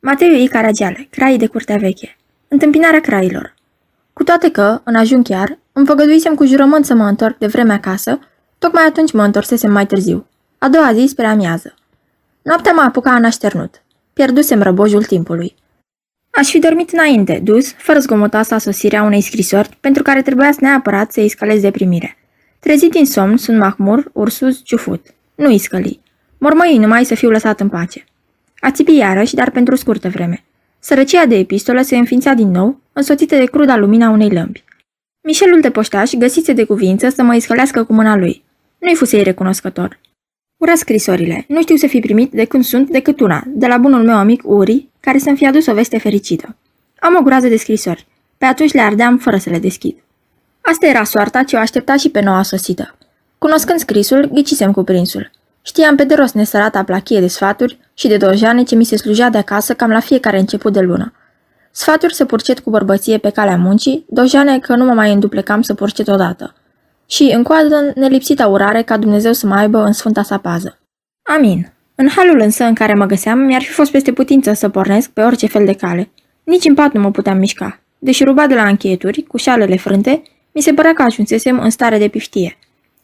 Matei I. Caragiale, Craii de curtea veche. Întâmpinarea crailor. Cu toate că, în ajun chiar, îmi făgăduisem cu jurământ să mă întorc de vreme acasă, tocmai atunci mă întorsesem mai târziu. A doua zi spre amiază. Noaptea mă apuca în așternut. Pierdusem răbojul timpului. Aș fi dormit înainte, dus, fără zgomotoasa sosirea unei scrisori, pentru care trebuia să neapărat să-i scalez de primire. Trezit din somn, sunt mahmur, ursuz, ciufut. Nu-i scăli. Mormăi numai să fiu lăsat în pace. A țipi iarăși, dar pentru scurtă vreme. Sărăcia de epistolă se înființa din nou, însoțită de cruda lumina unei lămpi. Mișelul de poștaș găsise de cuvință să mă iscălească cu mâna lui. Nu-i fusei recunoscător. Ura scrisorile. Nu știu să fi primit de când sunt decât una, de la bunul meu amic Uri, care să-mi fi adus o veste fericită. Am o groază de scrisori. Pe atunci le ardeam fără să le deschid. Asta era soarta ce o aștepta și pe noua sosită. Cunoscând scrisul, ghicisem cuprinsul. Știam pe de rost nesărata plachie de sfaturi și de dojane ce mi se slujea de acasă cam la fiecare început de lună. Sfaturi să purcet cu bărbăție pe calea muncii, dojane că nu mă mai înduplecam să purcet odată. Și, în coadă, nelipsita urare ca Dumnezeu să mă aibă în sfânta sa pază. Amin. În halul însă în care mă găseam, mi-ar fi fost peste putință să pornesc pe orice fel de cale. Nici în pat nu mă puteam mișca. Deși rubat de la încheieturi, cu șalele frânte, mi se părea că ajunsesem în stare de piftie.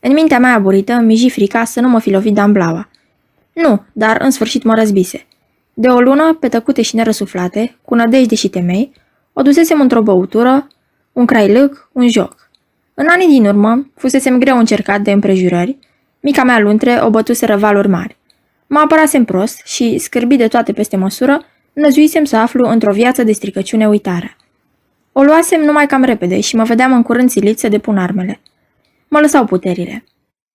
În mintea mea aburită, miji frica să nu mă fi lovit de Nu, dar în sfârșit mă răzbise. De o lună, pe tăcute și nerăsuflate, cu nădejde și temei, o dusesem într-o băutură, un crailâc, un joc. În anii din urmă, fusesem greu încercat de împrejurări, mica mea luntre o bătuseră valuri mari. Mă apărasem prost și, scârbit de toate peste măsură, năzuisem să aflu într-o viață de stricăciune uitare. O luasem numai cam repede și mă vedeam în curând silit să depun armele. Mă lăsau puterile.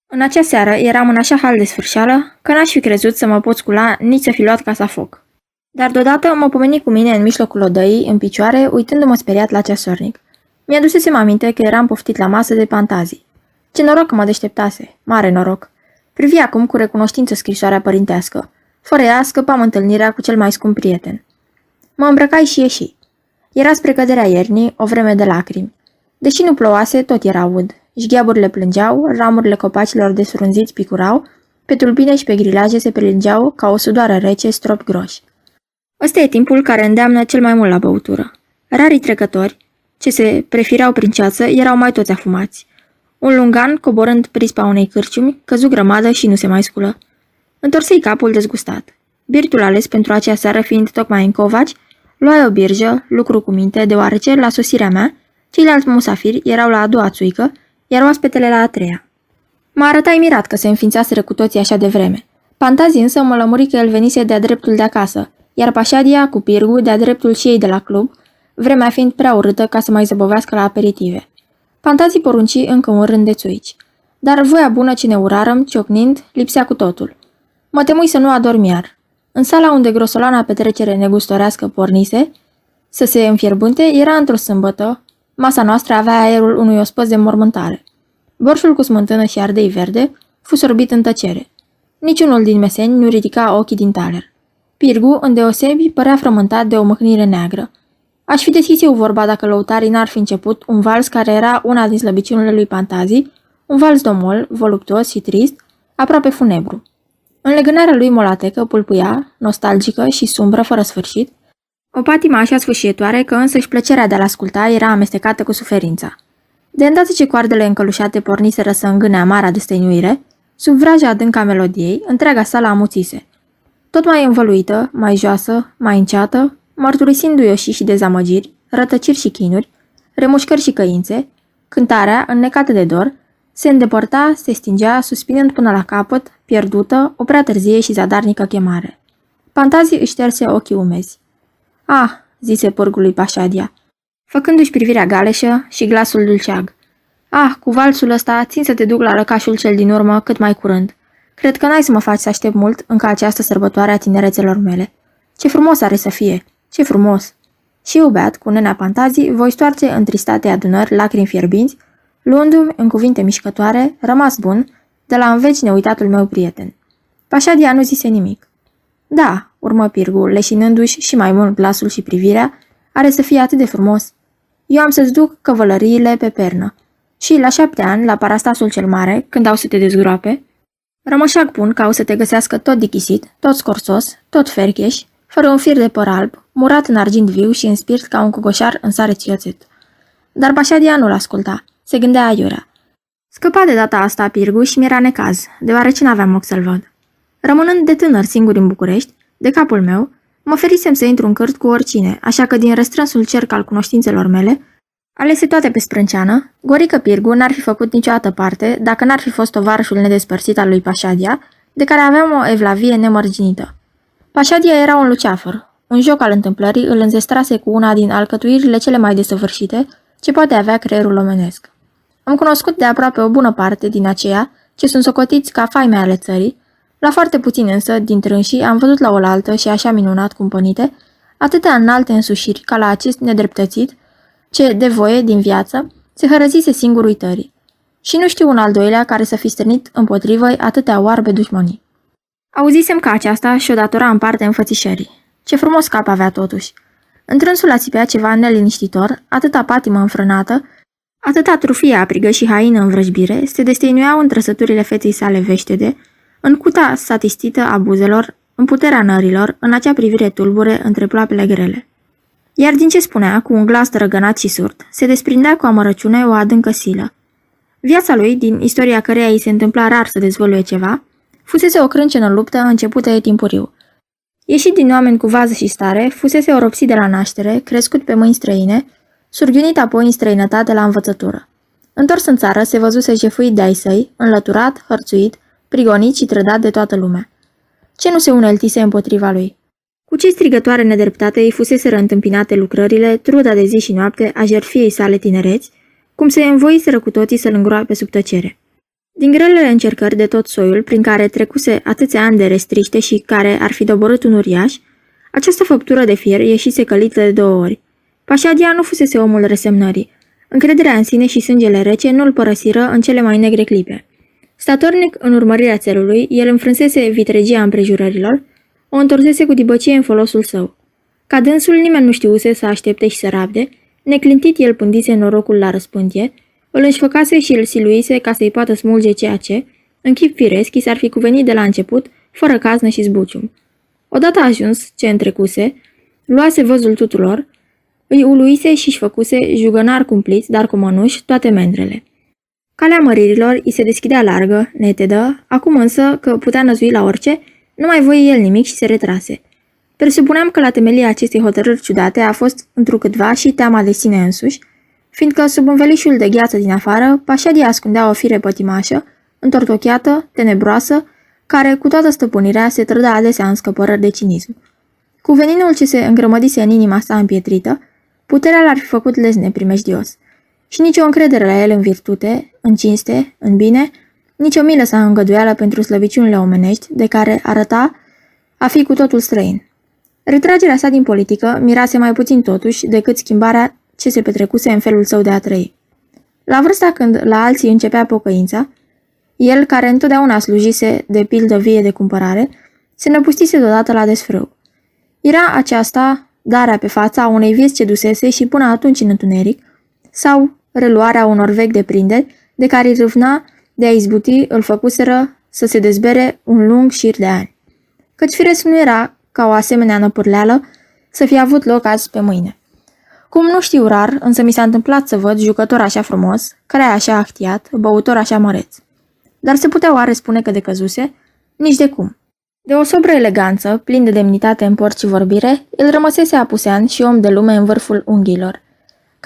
În acea seară eram în așa hal de sfârșeală că n-aș fi crezut să mă pot scula nici să fi luat casa foc. Dar deodată mă pomeni cu mine în mijlocul odăii, în picioare, uitându-mă speriat la ceasornic. Mi-adusesem aminte că eram poftit la masă de fantazii. Ce noroc că mă deșteptase, mare noroc. Privi acum cu recunoștință scrisoarea părintească. Fără ea scăpam întâlnirea cu cel mai scump prieten. Mă îmbrăcai și ieși. Era spre căderea iernii, o vreme de lacrimi. Deși nu plouase, tot era ud. Șgheaburile plângeau, ramurile copacilor desfrunziți picurau, pe tulpine și pe grilaje se prelângeau ca o sudoare rece strop groși. Ăsta e timpul care îndeamnă cel mai mult la băutură. Rarii trecători, ce se prefirau prin ceață, erau mai toți afumați. Un lungan, coborând prispa unei cârciumi, căzu grămadă și nu se mai sculă. Întorsei capul dezgustat. Birtul ales pentru acea seară fiind tocmai în covaci, luai o birjă, lucru cu minte, deoarece, la sosirea mea, ceilalți musafiri erau la a doua țuică, iar oaspetele la a treia. Mă arătai mirat că se înființaseră cu toții așa de vreme. Pantazi însă mă lămuri că el venise de-a dreptul de acasă, iar Pașadia cu Pirgu de-a dreptul și ei de la club, vremea fiind prea urâtă ca să mai zăbovească la aperitive. Fantazii porunci încă un rând de țuici. Dar voia bună ce ne urarăm, ciocnind, lipsea cu totul. Mă temui să nu adorm iar. În sala unde grosolana petrecere negustorească pornise, să se înfierbânte, era într-o sâmbătă, masa noastră avea aerul unui ospăț de mormântare. Borșul cu smântână și ardei verde fu sorbit în tăcere. Niciunul din meseni nu ridica ochii din taler. Pirgu, îndeosebi, părea frământat de o mâhnire neagră. Aș fi deschis eu vorba dacă lăutarii n-ar fi început un vals care era una din slăbiciunile lui Pantazii, un vals domol, voluptuos și trist, aproape funebru. În legânarea lui molatecă pulpuia, nostalgică și sumbră fără sfârșit, o patima așa sfâșietoare că însăși plăcerea de a-l asculta era amestecată cu suferința. De îndată ce coardele încălușate porniseră să îngâne amara de stăinuire, sub vraja adâncă a melodiei, întreaga sală amuțise. Tot mai învăluită, mai joasă, mai înceată, mărturisindu-i și și dezamăgiri, rătăciri și chinuri, remușcări și căințe, cântarea, înnecată de dor, se îndepărta, se stingea, suspinând până la capăt, pierdută, o prea târzie și zadarnică chemare. Fantazii își șterse ochii umezi. Ah, zise pârgului Pașadia, făcându-și privirea galeșă și glasul dulceag. Ah, cu valsul ăsta țin să te duc la răcașul cel din urmă cât mai curând. Cred că n-ai să mă faci să aștept mult încă această sărbătoare a tinerețelor mele. Ce frumos are să fie! Ce frumos! Și eu, beat, cu nenea Pantazii, voi stoarce în tristate adunări lacrimi fierbinți, luându-mi, în cuvinte mișcătoare, rămas bun, de la înveci neuitatul meu prieten. Pașadia nu zise nimic. Da, urmă Pirgu, leșinându-și și mai mult glasul și privirea, are să fie atât de frumos. Eu am să-ți duc căvălăriile pe pernă. Și la șapte ani, la parastasul cel mare, când au să te dezgroape, rămășac bun ca au să te găsească tot dichisit, tot scorsos, tot fercheș, fără un fir de păr alb, murat în argint viu și în spirit ca un cocoșar în sare țioțet. Dar Pașadia nu-l asculta. Se gândea aiurea. Scăpa de data asta Pirgu și mi-era necaz, deoarece n-aveam loc să-l văd. Rămânând de tânăr singur în București, de capul meu, mă ferisem să intru în cârt cu oricine, așa că din restrânsul cerc al cunoștințelor mele, alese toate pe sprânceană, Gorică Pirgu n-ar fi făcut niciodată parte dacă n-ar fi fost tovarășul nedespărțit al lui Pașadia, de care aveam o evlavie nemărginită. Pașadia era un luceafăr. Un joc al întâmplării îl înzestrase cu una din alcătuirile cele mai desăvârșite ce poate avea creierul omenesc. Am cunoscut de aproape o bună parte din aceia ce sunt socotiți ca faime ale țării, la foarte puțin însă, din trânsii, am văzut la oaltă și așa minunat cumpănite, atâtea înalte însușiri ca la acest nedreptățit, ce, de voie, din viață, se hărăzise singur uitării. Și nu știu un al doilea care să fi strânit împotrivă atâtea oarbe dușmănii. Auzisem că aceasta și-o datora în parte înfățișării. Ce frumos cap avea totuși. Întrânsul ațipea ceva neliniștitor, atâta patimă înfrânată, atâta trufie aprigă și haină în vrăjbire, se desteinuiau în trăsăturile feței sale veștede, în cuta statistită a buzelor, în puterea nărilor, în acea privire tulbure între ploapele grele. Iar din ce spunea, cu un glas răgănat și surd, se desprindea cu amărăciune o adâncă silă. Viața lui, din istoria căreia îi se întâmpla rar să dezvăluie ceva, fusese o crâncenă luptă începută de timpuriu. Ieșit din oameni cu vază și stare, fusese oropsit de la naștere, crescut pe mâini străine, surghiunit apoi în străinătate la învățătură. Întors în țară, se văzuse jefuit de ai săi, înlăturat, hărțuit, prigonit și trădat de toată lumea. Ce nu se uneltise împotriva lui? Cu ce strigătoare nedreptate îi fusese întâmpinate lucrările, truda de zi și noapte a jerfiei sale tinereți, cum se învoiseră cu toții să-l îngroape sub tăcere. Din grelele încercări de tot soiul, prin care trecuse atâția ani de restriște și care ar fi doborât un uriaș, această făptură de fier ieșise călită de două ori. Pașadia nu fusese omul resemnării. Încrederea în sine și sângele rece nu-l părăsiră în cele mai negre clipe. Statornic în urmărirea țelului, el înfrânsese vitregia împrejurărilor, o întorsese cu dibăcie în folosul său. Ca dânsul nimeni nu știuse să aștepte și să rabde, neclintit el pândise norocul la răspântie, îl înșfăcase și îl siluise ca să-i poată smulge ceea ce, în chip firesc, i s-ar fi cuvenit de la început, fără caznă și zbucium. Odată ajuns ce întrecuse, luase văzul tuturor, îi uluise și-și făcuse jugănar cumpliți, dar cu mănuși, toate mendrele. Calea măririlor îi se deschidea largă, netedă, acum însă că putea năzui la orice, nu mai voie el nimic și se retrase. Presupuneam că la temelia acestei hotărâri ciudate a fost întrucâtva și teama de sine însuși, fiindcă sub învelișul de gheață din afară, Pașadia ascundea o fire pătimașă, întortocheată, tenebroasă, care, cu toată stăpânirea, se trăda adesea în scăpărări de cinism. Cu veninul ce se îngrămădise în inima sa împietrită, puterea l-ar fi făcut lezne primejdios. Și nicio încredere la el în virtute, în cinste, în bine, nicio milă sa îngăduială pentru slăbiciunile omenești, de care arăta a fi cu totul străin. Retragerea sa din politică mirase mai puțin totuși decât schimbarea ce se petrecuse în felul său de a trăi. La vârsta când la alții începea pocăința, el, care întotdeauna slujise de pildă vie de cumpărare, se năpustise deodată la desfrâu. Era aceasta darea pe fața unei vieți ce dusese și până atunci în întuneric, sau reluarea unor vechi deprinderi de care râvna de a izbuti îl făcuseră să se dezbere un lung șir de ani. Căci firesc nu era, ca o asemenea năpârleală, să fie avut loc azi pe mâine. Cum nu știu rar, însă mi s-a întâmplat să văd jucător așa frumos, care așa actiat, băutor așa măreț. Dar se putea oare spune că decăzuse? Nici de cum. De o sobră eleganță, plin de demnitate în port și vorbire, el rămăsese apusean și om de lume în vârful unghiilor.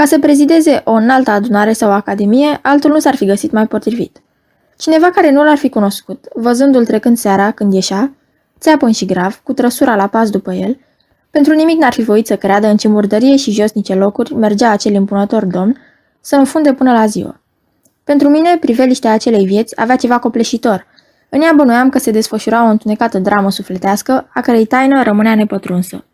Ca să prezideze o înaltă adunare sau academie, altul nu s-ar fi găsit mai potrivit. Cineva care nu l-ar fi cunoscut, văzându-l trecând seara când ieșea, țeapăn și grav, cu trăsura la pas după el, pentru nimic n-ar fi voit să creadă în ce murdărie și josnice locuri mergea acel impunător domn să înfunde până la ziua. Pentru mine, priveliștea acelei vieți avea ceva copleșitor. În ea bănuiam că se desfășura o întunecată dramă sufletească, a cărei taină rămânea nepătrunsă.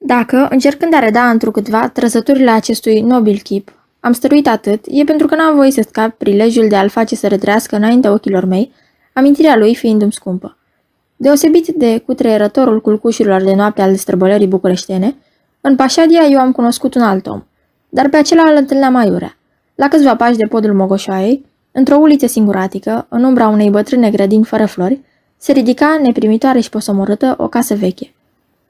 Dacă, încercând a reda întrucâtva trăsăturile acestui nobil chip, am stăruit atât, e pentru că n-am voie să scap prilejul de a-l face să retrească înaintea ochilor mei, amintirea lui fiindu-mi scumpă. Deosebit de cutreierătorul culcușurilor de noapte al străbălării bucureștene, în Pașadia eu am cunoscut un alt om, dar pe acela îl întâlneam aiurea. La câțiva pași de podul Mogoșoaiei, într-o uliță singuratică, în umbra unei bătrâne grădini fără flori, se ridica, neprimitoare și posomorâtă, o casă veche.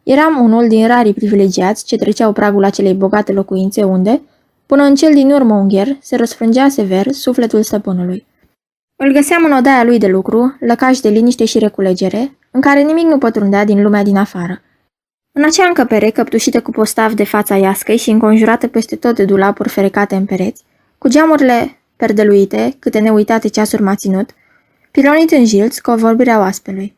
Eram unul din rarii privilegiați ce treceau pragul acelei bogate locuințe unde, până în cel din urmă ungher, se răsfrângea sever sufletul stăpânului. Îl găseam în odaia lui de lucru, lăcaș de liniște și reculegere, în care nimic nu pătrundea din lumea din afară. În acea încăpere, căptușită cu postav de fața iascăi și înconjurată peste tot de dulapuri ferecate în pereți, cu geamurile perdeluite, câte neuitate ceasuri m-a ținut, pilonit în jilț cu o vorbire a oaspelui.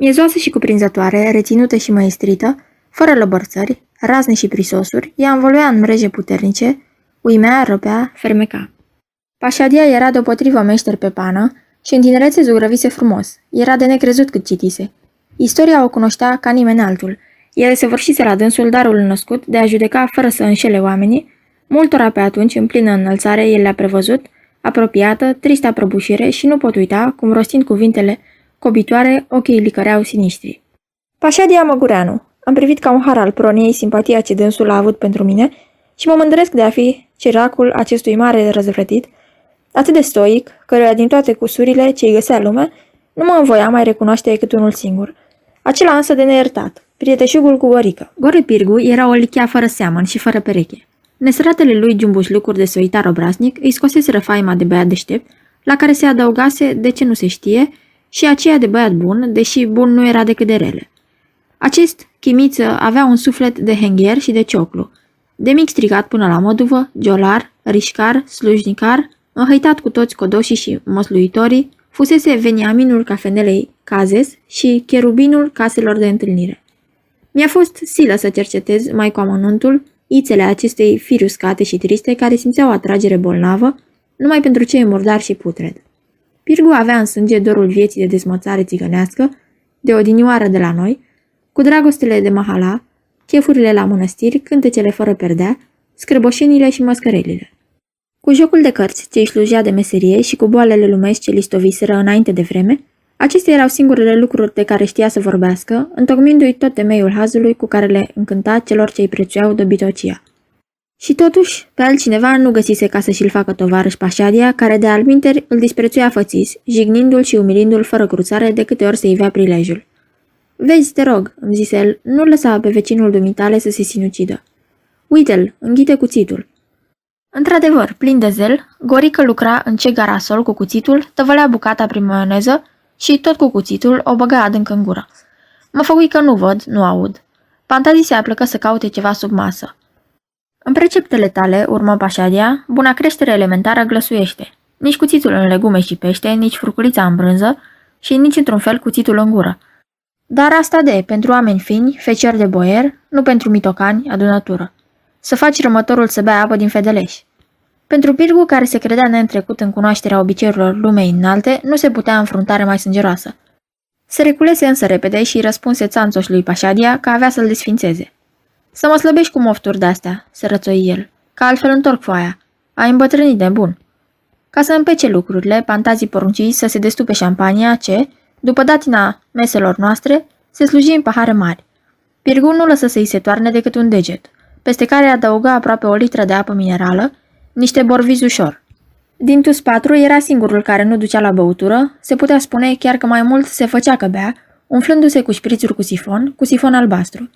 Miezoasă și cuprinzătoare, reținută și măestrită, fără lăbărțări, razne și prisosuri, ea învăluia în mreje puternice, uimea, răpea, fermeca. Pașadia era deopotrivă meșter pe pană și în tinerețe zugrăvise frumos. Era de necrezut cât citise. Istoria o cunoștea ca nimeni altul. El se vârșise la dânsul darul născut de a judeca fără să înșele oamenii, multora pe atunci, în plină înălțare, el le-a prevăzut, apropiată, tristă prăbușire și nu pot uita, cum rostind cuvintele cobitoare, ochii licăreau sinistri. Pașadia Măgureanu. Am privit ca un har al proniei simpatia ce dânsul a avut pentru mine și mă mândresc de a fi ceracul acestui mare răzvrătit, atât de stoic, căruia din toate cusurile ce îi găsea lumea, nu mă învoia mai recunoaște decât unul singur. Acela însă de neiertat, prieteșugul cu Gorică. Gore Pirgu era o lichea fără seamăn și fără pereche. Nesăratele lui lucruri de soitar obraznic îi scoseseră faima de băiat deștept, la care se adăugase, de ce nu se știe, și aceea de băiat bun, deși bun nu era decât de rele. Acest chimiță avea un suflet de hengher și de cioclu, de mic strigat până la moduvă, giolar, rișcar, slujnicar, înhăitat cu toți codoșii și mosluitorii, fusese veniaminul cafenelei Cazes și cherubinul caselor de întâlnire. Mi-a fost silă să cercetez mai cu amănuntul ițele acestei firi uscate și triste care simțeau atragere bolnavă numai pentru cei murdari și putred. Pirgu avea în sânge dorul vieții de dezmățare țigănească, de odinioară de la noi, cu dragostele de mahala, chefurile la mănăstiri, cântecele fără perdea, scrăboșenile și măscărelile. Cu jocul de cărți ce îi slujea de meserie și cu boalele lumești ce listoviseră înainte de vreme, acestea erau singurele lucruri de care știa să vorbească, întocmindu-i tot temeiul hazului cu care le încânta celor ce îi prețuiau dobitocia. Și totuși, pe altcineva nu găsise ca să și-l facă tovarăș Pașadia, care de alminteri îl disprețuia fățis, jignindu-l și umilindu-l fără cruțare de câte ori se ivea prilejul. Vezi, te rog, îmi zise el, nu lăsa pe vecinul dumitale să se sinucidă. Uite-l, înghite cuțitul. Într-adevăr, plin de zel, Gorică lucra în ce garasol cu cuțitul, tăvălea bucata prin maioneză și, tot cu cuțitul, o băga adânc în gură. Mă făcui că nu văd, nu aud. Fantazii se aplecă să caute ceva sub masă. În preceptele tale, urmă Pașadia, buna creștere elementară glăsuiește. Nici cuțitul în legume și pește, nici furculița în brânză și nici într-un fel cuțitul în gură. Dar asta de, pentru oameni fini, feciori de boier, nu pentru mitocani, adunătură. Să faci rămătorul să bea apă din fedeleș. Pentru Pirgu, care se credea neîntrecut în cunoașterea obiceiurilor lumei înalte, nu se putea înfruntare mai sângeroasă. Se reculese însă repede și răspunse țanțoș lui Pașadia că avea să-l desfințeze. Să mă slăbești cu mofturi de-astea, se rățoi el, că altfel întorc foaia. Ai îmbătrânit de bun. Ca să împece lucrurile, pantazii porunci să se destupe șampania ce, după datina meselor noastre, se sluji în pahare mari. Pirgun nu lăsă să-i se toarne decât un deget, peste care adăuga aproape o litră de apă minerală, niște borvizi ușor. Dintus patru era singurul care nu ducea la băutură, se putea spune chiar că mai mult se făcea că bea, umflându-se cu șprițuri cu sifon, cu sifon albastru.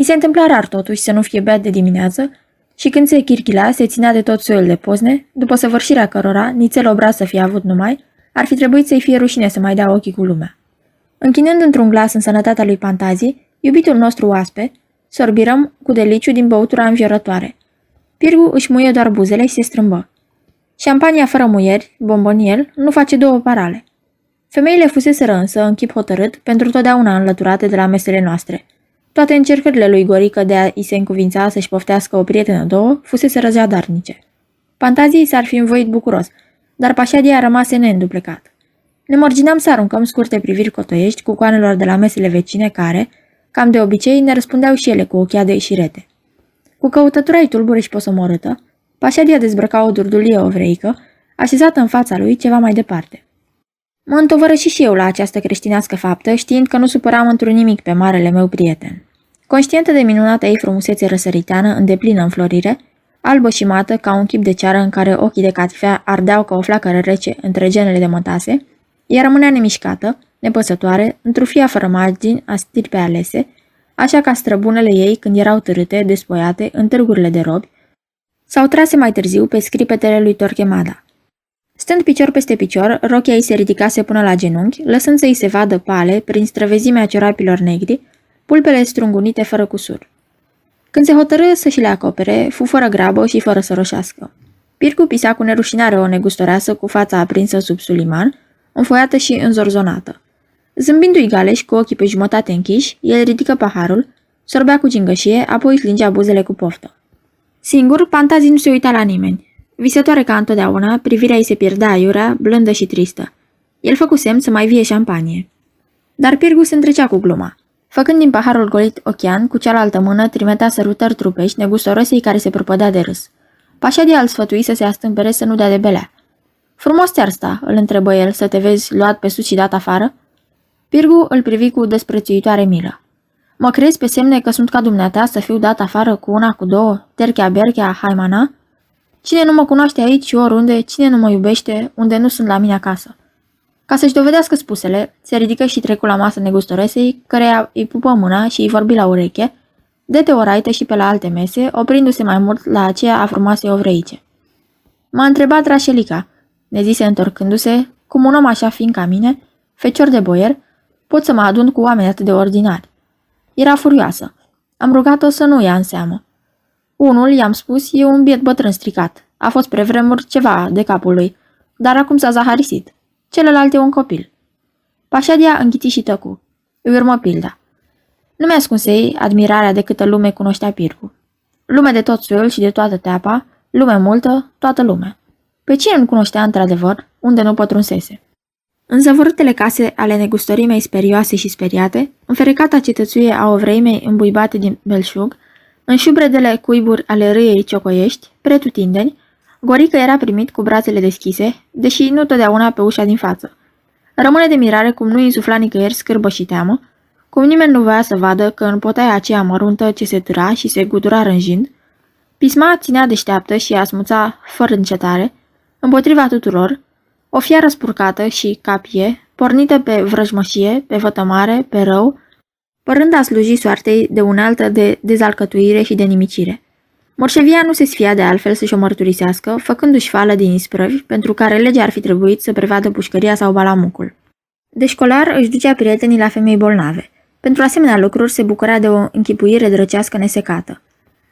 I se întâmpla rar totuși să nu fie beat de dimineață și când se chirchila, se ținea de tot soiul de pozne, după săvârșirea cărora, nițel obraz să fie avut numai, ar fi trebuit să-i fie rușine să mai dea ochii cu lumea. Închinând într-un glas în sănătatea lui Pantazi, iubitul nostru oaspe, sorbirăm cu deliciu din băutura înviorătoare. Pirgu își muie doar buzele și se strâmbă. Șampania fără muieri, bomboniel, nu face două parale. Femeile fuseseră însă, în chip hotărât, pentru totdeauna înlăturate de la mesele noastre. Toate încercările lui Gorică de a-i se încuvința să-și poftească o prietenă două fusese răzadarnice. Fantazii s-ar fi învoit bucuros, dar Pașadia rămase neînduplecat. Ne mărgineam să aruncăm scurte priviri cotoiești cu coanelor de la mesele vecine care, cam de obicei, ne răspundeau și ele cu ochiade și rete. Cu căutătura-i tulbure și posomorâtă, Pașadia dezbrăca o durdulie ovreică, așezată în fața lui ceva mai departe. Mă întovărăși și eu la această creștinească faptă, știind că nu supăram într-un nimic pe marele meu prieten. Conștientă de minunata ei frumusețe răsăriteană în deplină înflorire, albă și mată ca un chip de ceară în care ochii de catifea ardeau ca o flacără rece între genele de mătase, ea rămânea nemișcată, nepăsătoare, într-o fia fără margini, a stirpe alese, așa ca străbunele ei când erau târâte, despoiate, în târgurile de robi, sau trase mai târziu pe scripetele lui Torquemada. Stând picior peste picior, rochia ei se ridicase până la genunchi, lăsând să-i se vadă pale, prin străvezimea ciorapilor negri, pulpele strungunite fără cusur. Când se hotărâ să și le acopere, fu fără grabă și fără să roșească. Pircu pisa cu nerușinare o negustoreasă cu fața aprinsă sub suliman, înfoiată și înzorzonată. Zâmbindu-i galeș cu ochii pe jumătate închiși, el ridică paharul, sorbea cu gingășie, apoi își lingea buzele cu poftă. Singur, Pantazi nu se uita la nimeni. Visătoare ca întotdeauna, privirea ei se pierdea aiurea, blândă și tristă. El făcu semn să mai vie șampanie. Dar Pirgu se întrecea cu gluma. Făcând din paharul golit ochean, cu cealaltă mână trimitea sărutări trupești negustorosei care se propădea de râs. Pașadia îl sfătui să se astâmpere să nu dea de belea. Frumos ți-ar sta, îl întrebă el, să te vezi luat pe sus și dat afară? Pirgu îl privi cu desprețuitoare milă. Mă crezi pe semne că sunt ca dumneata să fiu dat afară cu una, cu două, terchea, berchea, haimana? Cine nu mă cunoaște aici și oriunde, cine nu mă iubește, unde nu sunt la mine acasă? Ca să-și dovedească spusele, se ridică și trecu la masă negustoresei, căreia îi pupă mâna și îi vorbi la ureche, de teoraită și pe la alte mese, oprindu-se mai mult la aceea a frumoasei ovreice. M-a întrebat Rașelica, ne zise întorcându-se, cum un om așa fiind ca mine, fecior de boier, pot să mă adun cu oameni atât de ordinari. Era furioasă. Am rugat-o să nu ia în seamă. Unul, i-am spus, e un biet bătrân stricat. A fost pre vremuri ceva de capul lui, dar acum s-a zaharisit. Celălalt e un copil. Pașadia înghiti și tăcu. Îi urmă pilda. Nu mi ascunsei admirarea de câtă lume cunoștea Pircu. Lume de tot soiul și de toată teapa, lume multă, toată lumea. Pe cine nu cunoștea într-adevăr, unde nu pătrunsese? În zăvorâtele case ale negustorii mei sperioase și speriate, în ferecata cetățuie a ovreimei îmbuibate din belșug, în șubredele cuiburi ale râiei ciocoiești, pretutindeni, Gorică era primit cu brațele deschise, deși nu totdeauna pe ușa din față. Rămâne de mirare cum nu insufla nicăieri scârbă și teamă, cum nimeni nu voia să vadă că în potaia aceea măruntă ce se târa și se gudura rânjind, pisma ținea deșteaptă și asmuța fără încetare, împotriva tuturor, o fiară spurcată și capie, pornită pe vrăjmășie, pe vătămare, pe rău, părând a sluji soartei de unealtă de dezalcătuire și de nimicire. Morșevia nu se sfia de altfel să-și o mărturisească, făcându-și fală din isprăvi, pentru care legea ar fi trebuit să prevadă pușcăria sau balamucul. De școlar își ducea prietenii la femei bolnave. Pentru asemenea lucruri se bucura de o închipuire drăcească nesecată.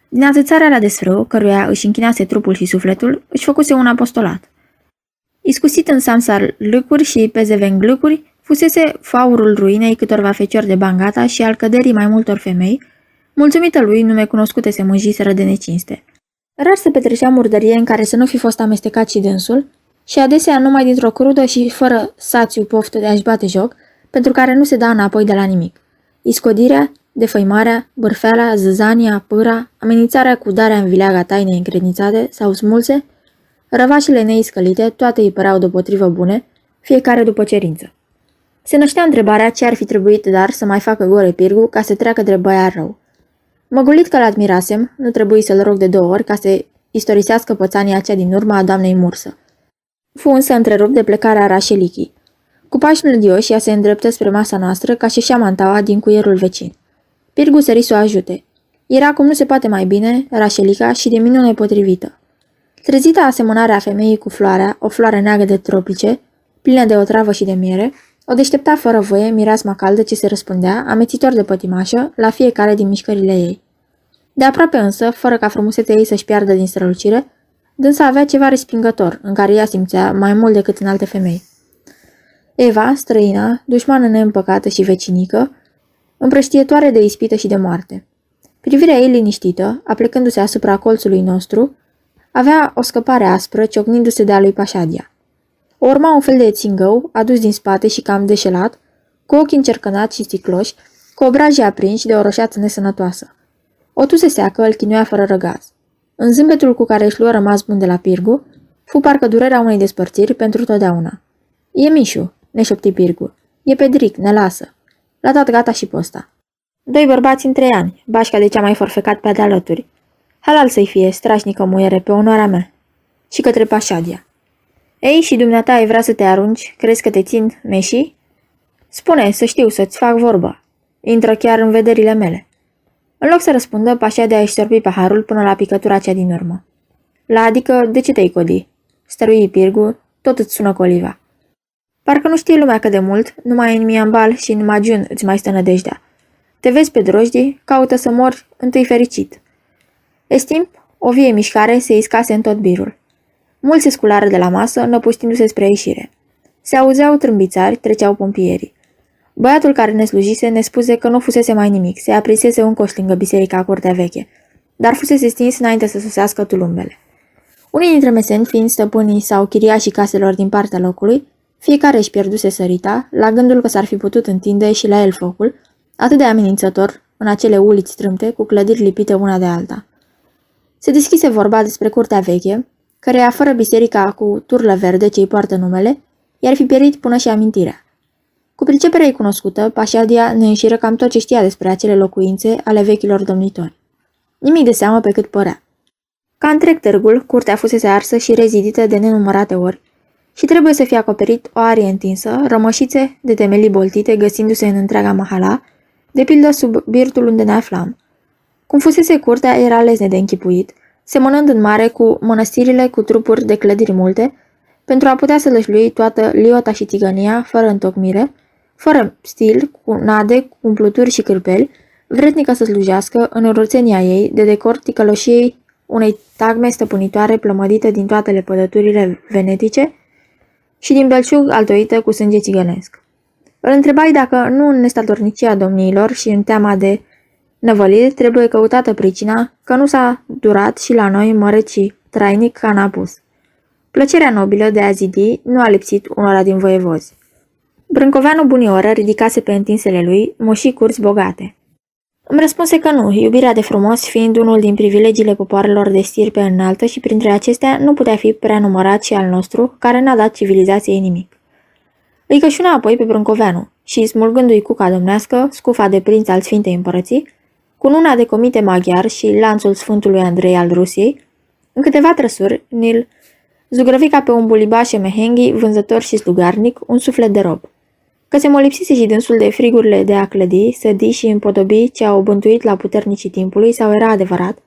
Din atâțarea la desfrâu, căruia își închinase trupul și sufletul, își făcuse un apostolat. Iscusit în samsar lâcuri și pe zevenglâcuri, fusese faurul ruinei câtorva feciori de bangata și al căderii mai multor femei, mulțumită lui nume cunoscute se mânjiseră de necinste. Rar se petrecea murdărie în care să nu fi fost amestecat și dânsul, și adesea numai dintr-o crudă și fără sațiu poftă de a-și bate joc, pentru care nu se da înapoi de la nimic. Iscodirea, defăimarea, bârfeala, zăzania, pâra, amenințarea cu darea în vileaga taine încredințate sau smulse, răvașele neiscălite, toate îi păreau deopotrivă bune, fiecare după cerință. Se năștea întrebarea ce ar fi trebuit dar să mai facă gore Pirgu ca să treacă de băiat rău. Măgulit că l-admirasem, nu trebuie să-l rog de două ori ca să istorisească pățania cea din urma a doamnei Mursă. Fu însă întrerupt de plecarea Rașelichii. Cu pași mlădioși, ea se îndreptă spre masa noastră ca și mantaua din cuierul vecin. Pirgu sări să o ajute. Era cum nu se poate mai bine, Rașelica și de minune potrivită. Trezită asemănarea femeii cu floarea, o floare neagră de tropice, plină de otravă și de miere, o deștepta fără voie mireasma caldă ce se răspundea, amețitor de pătimașă, la fiecare din mișcările ei. De aproape însă, fără ca frumusețea ei să-și piardă din strălucire, dânsa avea ceva respingător, în care ea simțea mai mult decât în alte femei. Eva, străina, dușmană neîmpăcată și vecinică, împrăștietoare de ispită și de moarte. Privirea ei liniștită, aplecându-se asupra colțului nostru, avea o scăpare aspră, ciocnindu-se de a lui Pașadia. O urma un fel de țingău, adus din spate și cam deșelat, cu ochii încercănați și sticloși, cu obrajii aprinși de o roșeață nesănătoasă. O tuse seacă îl chinuia fără răgaz. În zâmbetul cu care își luă rămas bun de la Pirgu, fu parcă durerea unei despărțiri pentru totdeauna. E Mișu, ne șopti Pirgu. E Pedric, ne lasă. L-a dat gata și posta. Doi bărbați în trei ani, bașca de cea mai forfecat pe de alături. Halal să-i fie, strașnică muiere, pe onoarea mea. Și către Pașadia. Ei, și dumneata ai vrea să te arunci? Crezi că te țin meșii? Spune, să știu, să-ți fac vorba. Intră chiar în vederile mele. În loc să răspundă, pașa de a-și sorbi paharul până la picătura cea din urmă. La adică, de ce te-ai codi? Stărui Pirgu, tot îți sună coliva. Parcă nu știe lumea că de mult, numai în Miambal și în Majun îți mai stă nădejdea. Te vezi pe drojdii, caută să mor întâi fericit. Estimp, o vie mișcare se iscase în tot birul. Mulți se sculară de la masă, năpuștindu-se spre ieșire. Se auzeau trâmbițari, treceau pompierii. Băiatul care ne slujise ne spuse că nu fusese mai nimic, se aprinsese un coș lângă biserica curtea veche, dar fusese stins înainte să sosească tulumbele. Unii dintre meseni, fiind stăpânii sau chiriașii caselor din partea locului, fiecare își pierduse sărita, la gândul că s-ar fi putut întinde și la el focul, atât de amenințător, în acele uliți strâmte, cu clădiri lipite una de alta. Se deschise vorba despre curtea veche, căreia fără biserica cu turlă verde ce-i poartă numele, i-ar fi pierit până și amintirea. Cu priceperea cunoscută, Pașadia ne înșiră cam tot ce știa despre acele locuințe ale vechilor domnitori. Nimic de seamă pe cât părea. Ca întreg târgul, curtea fusese arsă și rezidită de nenumărate ori și trebuie să fie acoperit o arie întinsă, rămășițe de temelii boltite găsindu-se în întreaga mahala, de pildă sub birtul unde ne aflam. Cum fusese curtea, era lezne de închipuit, semănând în mare cu mănăstirile cu trupuri de clădiri multe, pentru a putea să lășlui toată liota și tigănia, fără întocmire, fără stil, cu nade, cu umpluturi și cârpeli, vrednică să slujească în urățenia ei de decor ticăloșiei unei tagme stăpânitoare plămădite din toate lepădăturile venetice și din belșug altoită cu sânge țigănesc. Îl întrebai dacă nu în nestatornicia domniilor și în teama de năvăliri trebuie căutată pricina că nu s-a durat și la noi măreț și trainic ca n-a pus. Plăcerea nobilă de a zidi nu a lipsit unora din voievozi. Brâncoveanu bunioră ridicase pe întinsele lui moșii curți bogate. Îmi răspunse că nu, iubirea de frumos fiind unul din privilegiile popoarelor de stirpe înaltă și printre acestea nu putea fi prea numărat și al nostru, care n-a dat civilizației nimic. Îi cășuna apoi pe Brâncoveanu și, smulgându-i cuca domnească, scufa de prinț al Sfintei Împărății, cu luna de comite maghiar și lanțul Sfântului Andrei al Rusiei, în câteva trăsuri, Nil zugrăvi ca pe un bulibașe mehenghi, vânzător și slugarnic, un suflet de rob. Că se molipsise și dânsul de frigurile de a clădi, sădi și împodobi ce au bântuit la puternicii timpului sau era adevărat,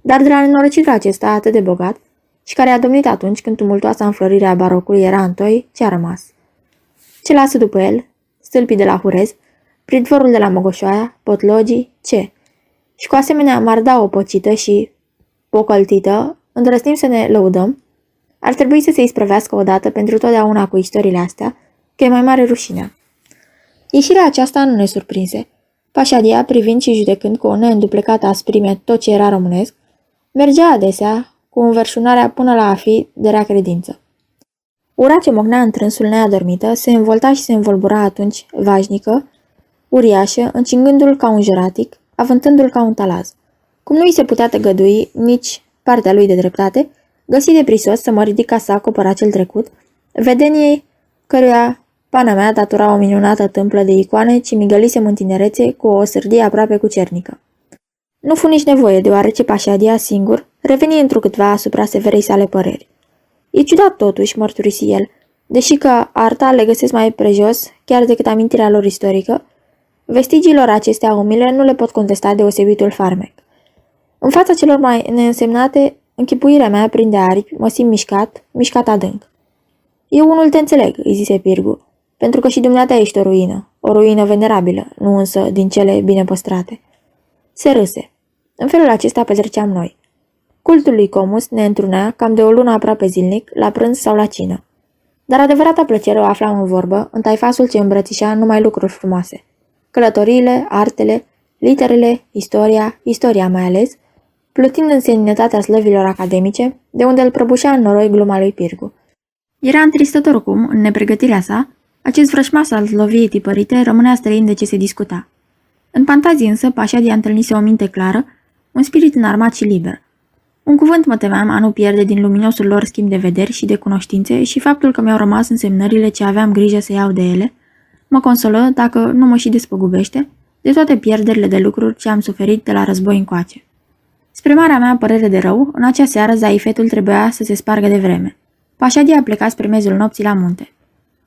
dar de la nenorocitul acesta atât de bogat și care a domnit atunci când tumultoasa înflorire a barocului era în toi, ce a rămas? Ce lasă după el? Stâlpii de la Hurez, pridvorul de la Mogoșoaia, potlogii, ce? Și cu asemenea marda o pocită și pocăltită, îndrăsnim să ne lăudăm, ar trebui să se isprăvească odată pentru totdeauna cu istoriile astea, că e mai mare rușinea. Ieșirea aceasta nu ne surprinse. Pașadia, privind și judecând cu o neînduplecată asprime tot ce era românesc, mergea adesea cu înverșunarea până la a fi de rea credință. Ura ce mocnea în trânsul neadormită se învolta și se învolbura atunci, vașnică, uriașă, încingându-l ca un jeratic, avântându-l ca un talaz. Cum nu i se putea tăgădui nici partea lui de dreptate, găsi de prisos să mă ridic ca să acopăr cel trecut, vedeniei căruia pana mea datura o minunată tâmplă de icoane ce migălisem în tinerețe cu o sârdie aproape cucernică. Nu fu nici nevoie, deoarece Pașadia singur reveni întrucâtva asupra severei sale păreri. E ciudat totuși, mărturisi el, deși că arta le găsesc mai prejos, chiar decât amintirea lor istorică, vestigiilor acestea umile nu le pot contesta deosebitul farmec. În fața celor mai neînsemnate, închipuirea mea prinde aripi, mă simt mișcat, mișcat adânc. Eu unul te înțeleg, îi zise Pirgu, pentru că și dumneata ești o ruină, o ruină venerabilă, nu însă din cele bine păstrate. Se râse. În felul acesta petreceam noi. Cultul lui Comus ne întrunea cam de o lună aproape zilnic, la prânz sau la cină. Dar adevărata plăcere o aflam în vorbă, în taifasul ce îmbrățișa numai lucruri frumoase. Călătoriile, artele, literele, istoria, istoria mai ales, plutind în seninătatea slăvilor academice, de unde îl prăbușea în noroi gluma lui Pirgu. Era întristător cum, în nepregătirea sa, acest vrășmas al loviei tipărite rămânea străin de ce se discuta. În fantazii însă, Pașadia întâlnise o minte clară, un spirit înarmat și liber. Un cuvânt mă temeam a nu pierde din luminosul lor schimb de vederi și de cunoștințe și faptul că mi-au rămas însemnările ce aveam grijă să iau de ele, mă consolă, dacă nu mă și despăgubește, de toate pierderile de lucruri ce am suferit de la război încoace. Spre marea mea părere de rău, în acea seară zaifetul trebuia să se spargă de vreme. Pașadia a plecat spre mezul nopții la munte.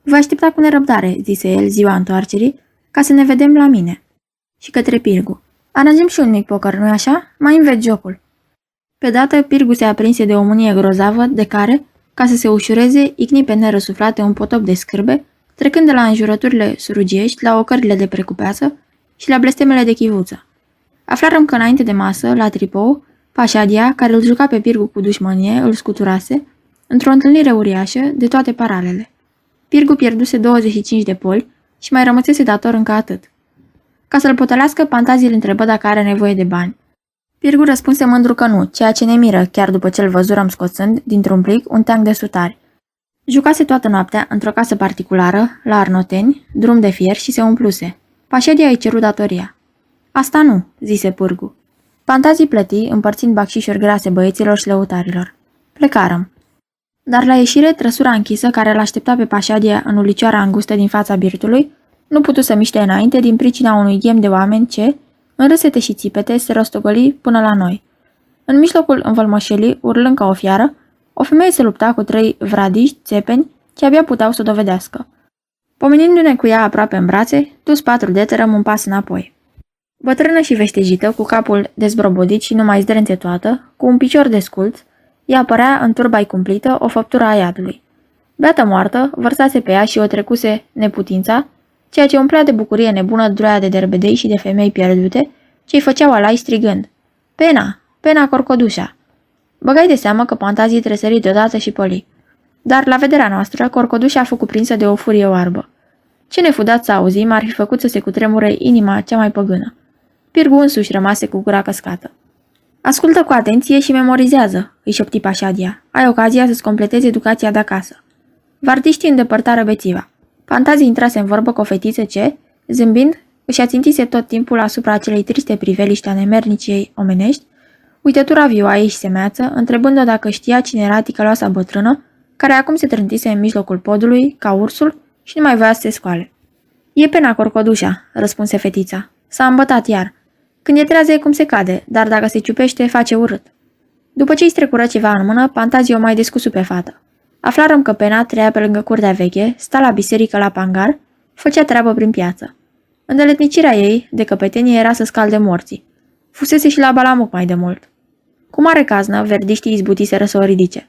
Vă aștepta cu nerăbdare, zise el ziua întoarcerii, ca să ne vedem la mine. Și către Pirgu. Aranjăm și un mic poker, nu-i așa? Mai înveți jocul. Pe dată, Pirgu se aprinse de o mânie grozavă de care, ca să se ușureze, icni pe nerăsuflate un potop de scârbe, trecând de la înjurăturile surugiești la ocările de precupeasă și la blestemele de chivuță. Aflarăm că înainte de masă, la tripou, Pașadia, care îl juca pe Pirgu cu dușmănie, îl scuturase, într-o întâlnire uriașă, de toate paralele. Pirgu pierduse 25 de poli și mai rămăsese dator încă atât. Ca să-l potălească, Pantazii îl întrebă dacă are nevoie de bani. Pirgu răspunse mândru că nu, ceea ce ne miră, chiar după ce îl văzurăm scoțând, dintr-un plic, un teanc de sutari. Jucase toată noaptea într-o casă particulară, la Arnoteni, drum de fier și se umpluse. Paședia îi ceru datoria. Asta nu, zise Pârgu. Fantazii plăti, împărțind bacșișuri grase băieților și lăutarilor. Plecarăm. Dar la ieșire, trăsura închisă, care l-aștepta pe Pașadia în ulicioara îngustă din fața birtului, nu putu să miște înainte din pricina unui ghem de oameni ce, în râsete și țipete, se rostogoli până la noi. În mijlocul învălmășelii, urlând ca o fiară, o femeie se lupta cu trei vradiști, țepeni, ce abia puteau să dovedească. Pomenindu-ne cu ea aproape în brațe, dus patru deterăm un pas înapoi. Bătrână și veștejită, cu capul dezbrobodit și numai zdrențe toată, cu un picior desculț, ea apărea în turba cumplită o făptură a iadului. Beată moartă, vărsase pe ea și o trecuse neputința, ceea ce umplea de bucurie nebună droaia de derbedei și de femei pierdute, ce-i făceau alai strigând. Pena! Pena corcodușa! Băgai de seamă că fantazii tresări deodată și poli. Dar, la vederea noastră, corcodușa a fost cuprinsă de o furie oarbă. Ce ne fudat să auzim ar fi făcut să se cutremure inima cea mai păgână. Pirgu însuși rămase cu gura căscată. Ascultă cu atenție și memorizează, îi șopti Pașadia. Ai ocazia să-ți completezi educația de acasă. Vardiștii îndepărtară bețiva. Fantazii intrase în vorbă cu o fetiță ce, zâmbind, își ațintise tot timpul asupra acelei triste priveliști a nemernicii omenești, uitătura vioaie și semeață, întrebând-o dacă știa cine era ticăloasa bătrână, care acum se trântise în mijlocul podului, ca ursul, și nu mai voia să se scoale. E pena corcodușa, răspunse fetița. S-a îmbătat iar. Când e trează e cum se cade, dar dacă se ciupește, face urât. După ce îi strecură ceva în mână, Pantazio mai descusu pe fată. Aflarăm că Pena treia pe lângă curtea veche, sta la biserică la pangar, făcea treabă prin piață. Îndeletnicirea ei, de căpetenie, era să scalde morții. Fusese și la Balamuc mai de mult. Cu mare caznă, verdiștii izbutiseră să o ridice.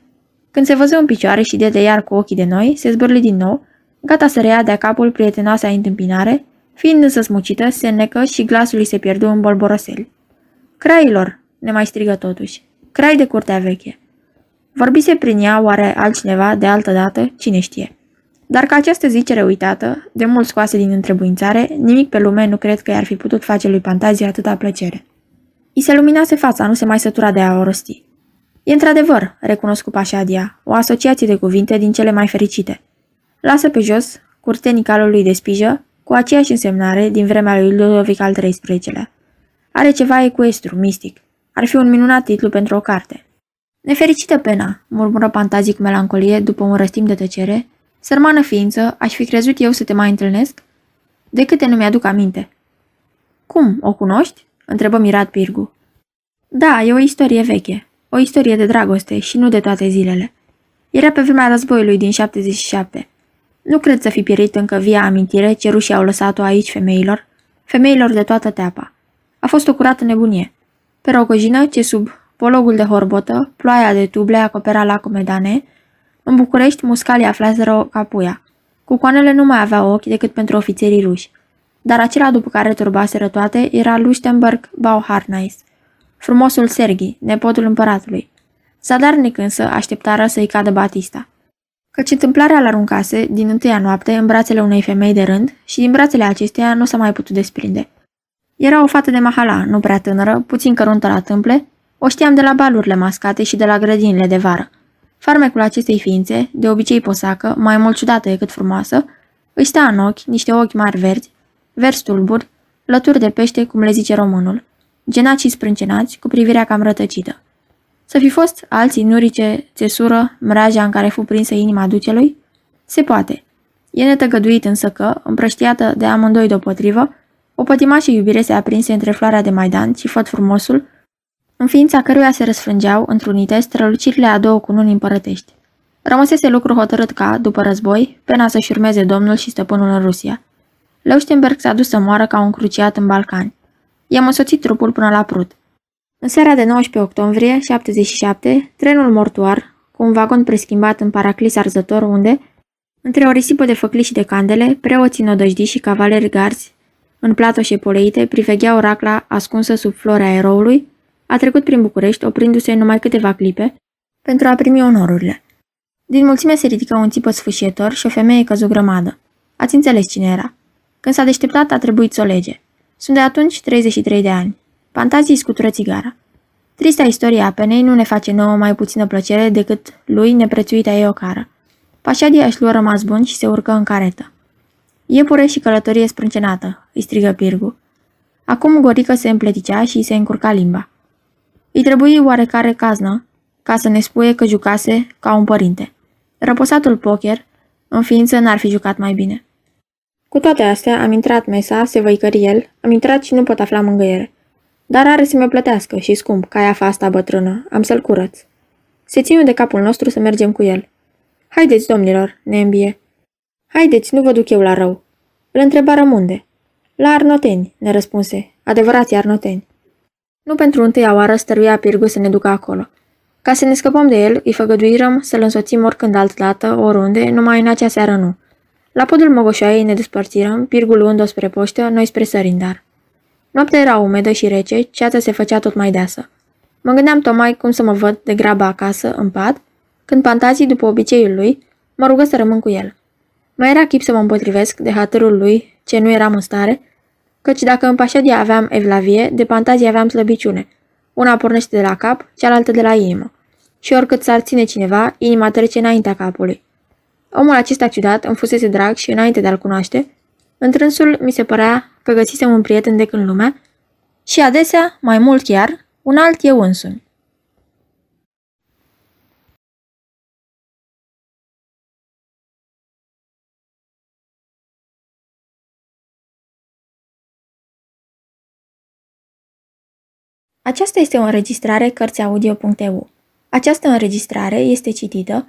Când se văză în picioare și de iar cu ochii de noi, se zbârli din nou, gata să reia de capul prietenoasa întâmpinare, fiind însă smucită, se înnecă și glasul îi se pierdu în bolboroseli. Crailor, ne mai strigă totuși, crai de curtea veche. Vorbise prin ea oare altcineva de altă dată, cine știe. Dar ca această zicere uitată, de mult scoase din întrebuințare, nimic pe lume nu cred că i-ar fi putut face lui Pantazie atâta plăcere. I se luminase fața, nu se mai sătura de a o rosti. E într-adevăr, recunosc cu Pașadia, o asociație de cuvinte din cele mai fericite. Lasă pe jos curtenii calului de spijă, cu aceeași însemnare din vremea lui Ludovic al XIII-lea. Are ceva ecuestru, mistic. Ar fi un minunat titlu pentru o carte. Nefericită pena, murmură Pantazii cu melancolie după un răstim de tăcere. Sărmană ființă, aș fi crezut eu să te mai întâlnesc? De câte nu mi-aduc aminte. Cum, o cunoști? Întrebă mirat Pirgu. Da, e o istorie veche. O istorie de dragoste și nu de toate zilele. Era pe vremea războiului din 77. Nu cred să fi pierit încă via amintire ce rușii au lăsat-o aici femeilor, femeilor de toată teapa. A fost o curată nebunie. Pe rogojină, ce sub pologul de horbotă, ploaia de tuble acopera la comedane, în București muscalii aflaseră capuia. Cucoanele nu mai aveau ochi decât pentru ofițerii ruși. Dar acela după care turbaseră toate era Lustenberg Bauharnais, frumosul Serghi, nepotul împăratului. Zadarnic însă așteptară să-i cadă Batista căci întâmplarea îl aruncase, din întâia noapte, în brațele unei femei de rând și din brațele acesteia nu s-a mai putut desprinde. Era o fată de mahala, nu prea tânără, puțin căruntă la tâmple, o știam de la balurile mascate și de la grădinile de vară. Farmecul acestei ființe, de obicei posacă, mai mult ciudată decât frumoasă, își sta în ochi niște ochi mari verzi, verzi tulburi, lături de pește, cum le zice românul, genați și sprâncenați, cu privirea cam rătăcită. Să fi fost alții nurice, țesură, mreaja în care fu prinsă inima ducelui? Se poate. E netăgăduit însă că, împrăștiată de amândoi deopotrivă, o pătimașă iubire se aprinse între floarea de Maidan și făt frumosul, în ființa căruia se răsfrângeau, întrunite, strălucirile a două cununi împărătești. Rămăsese lucru hotărât ca, după război, pena să-și urmeze domnul și stăpânul în Rusia. Leuchtenberg s-a dus să moară ca un cruciat în Balcani. I-am însoțit trupul până la Prut. În seara de 19 octombrie 77, trenul mortuar, cu un vagon preschimbat în paraclis arzător unde, între o risipă de făcli și de candele, preoții nodăjdi și cavaleri garzi, în platoșe poleite, privegheau racla ascunsă sub floarea eroului, a trecut prin București, oprindu-se numai câteva clipe, pentru a primi onorurile. Din mulțime se ridică un țipă sfâșietor și o femeie căzu grămadă. Ați înțeles cine era. Când s-a deșteptat, a trebuit să o lege. Sunt de atunci 33 de ani. Fantazii scutură țigara. Trista istorie a penei nu ne face nouă mai puțină plăcere decât lui neprețuita ei o cară. Pașadia își luă rămas bun și se urcă în caretă. Iepure și călătorie sprâncenată, îi strigă Pirgu. Acum Gorică se împleticea și îi se încurca limba. Îi trebuie oarecare caznă ca să ne spuie că jucase ca un părinte. Răposatul poker, în ființă, n-ar fi jucat mai bine. Cu toate astea, am intrat mesa, se văicări el, am intrat și nu pot afla mângâiere. Dar are să mi plătească și scump, ca ea asta bătrână, am să-l curăț. Se ține de capul nostru să mergem cu el. Haideți, domnilor, ne îmbie. Haideți, nu vă duc eu la rău. Îl întreba rămunde. La Arnoteni, ne răspunse. Adevărați Arnoteni. Nu pentru întâia oară stăruia Pirgu să ne ducă acolo. Ca să ne scăpăm de el, îi făgăduirăm să-l însoțim oricând altdată, oriunde, numai în acea seară nu. La podul Mogoșoaiei ne despărțirăm, Pirgul luând-o spre poștă, noi spre sărindar. Noaptea era umedă și rece, ceața se făcea tot mai deasă. Mă gândeam tocmai cum să mă văd de grabă acasă, în pat, când Pantazii, după obiceiul lui, mă rugă să rămân cu el. Mai era chip să mă împotrivesc de hatărul lui, ce nu eram în stare, căci dacă în Pașadia aveam evlavie, de Pantazii aveam slăbiciune. Una pornește de la cap, cealaltă de la inimă. Și oricât s-ar ține cineva, inima trece înaintea capului. Omul acesta ciudat îmi fusese drag și înainte de a-l cunoaște, întrânsul mi se părea că găsisem un prieten de când lumea și adesea, mai mult chiar, un alt eu însumi. Aceasta este o înregistrare Cărțiaudio.eu. Această înregistrare este citită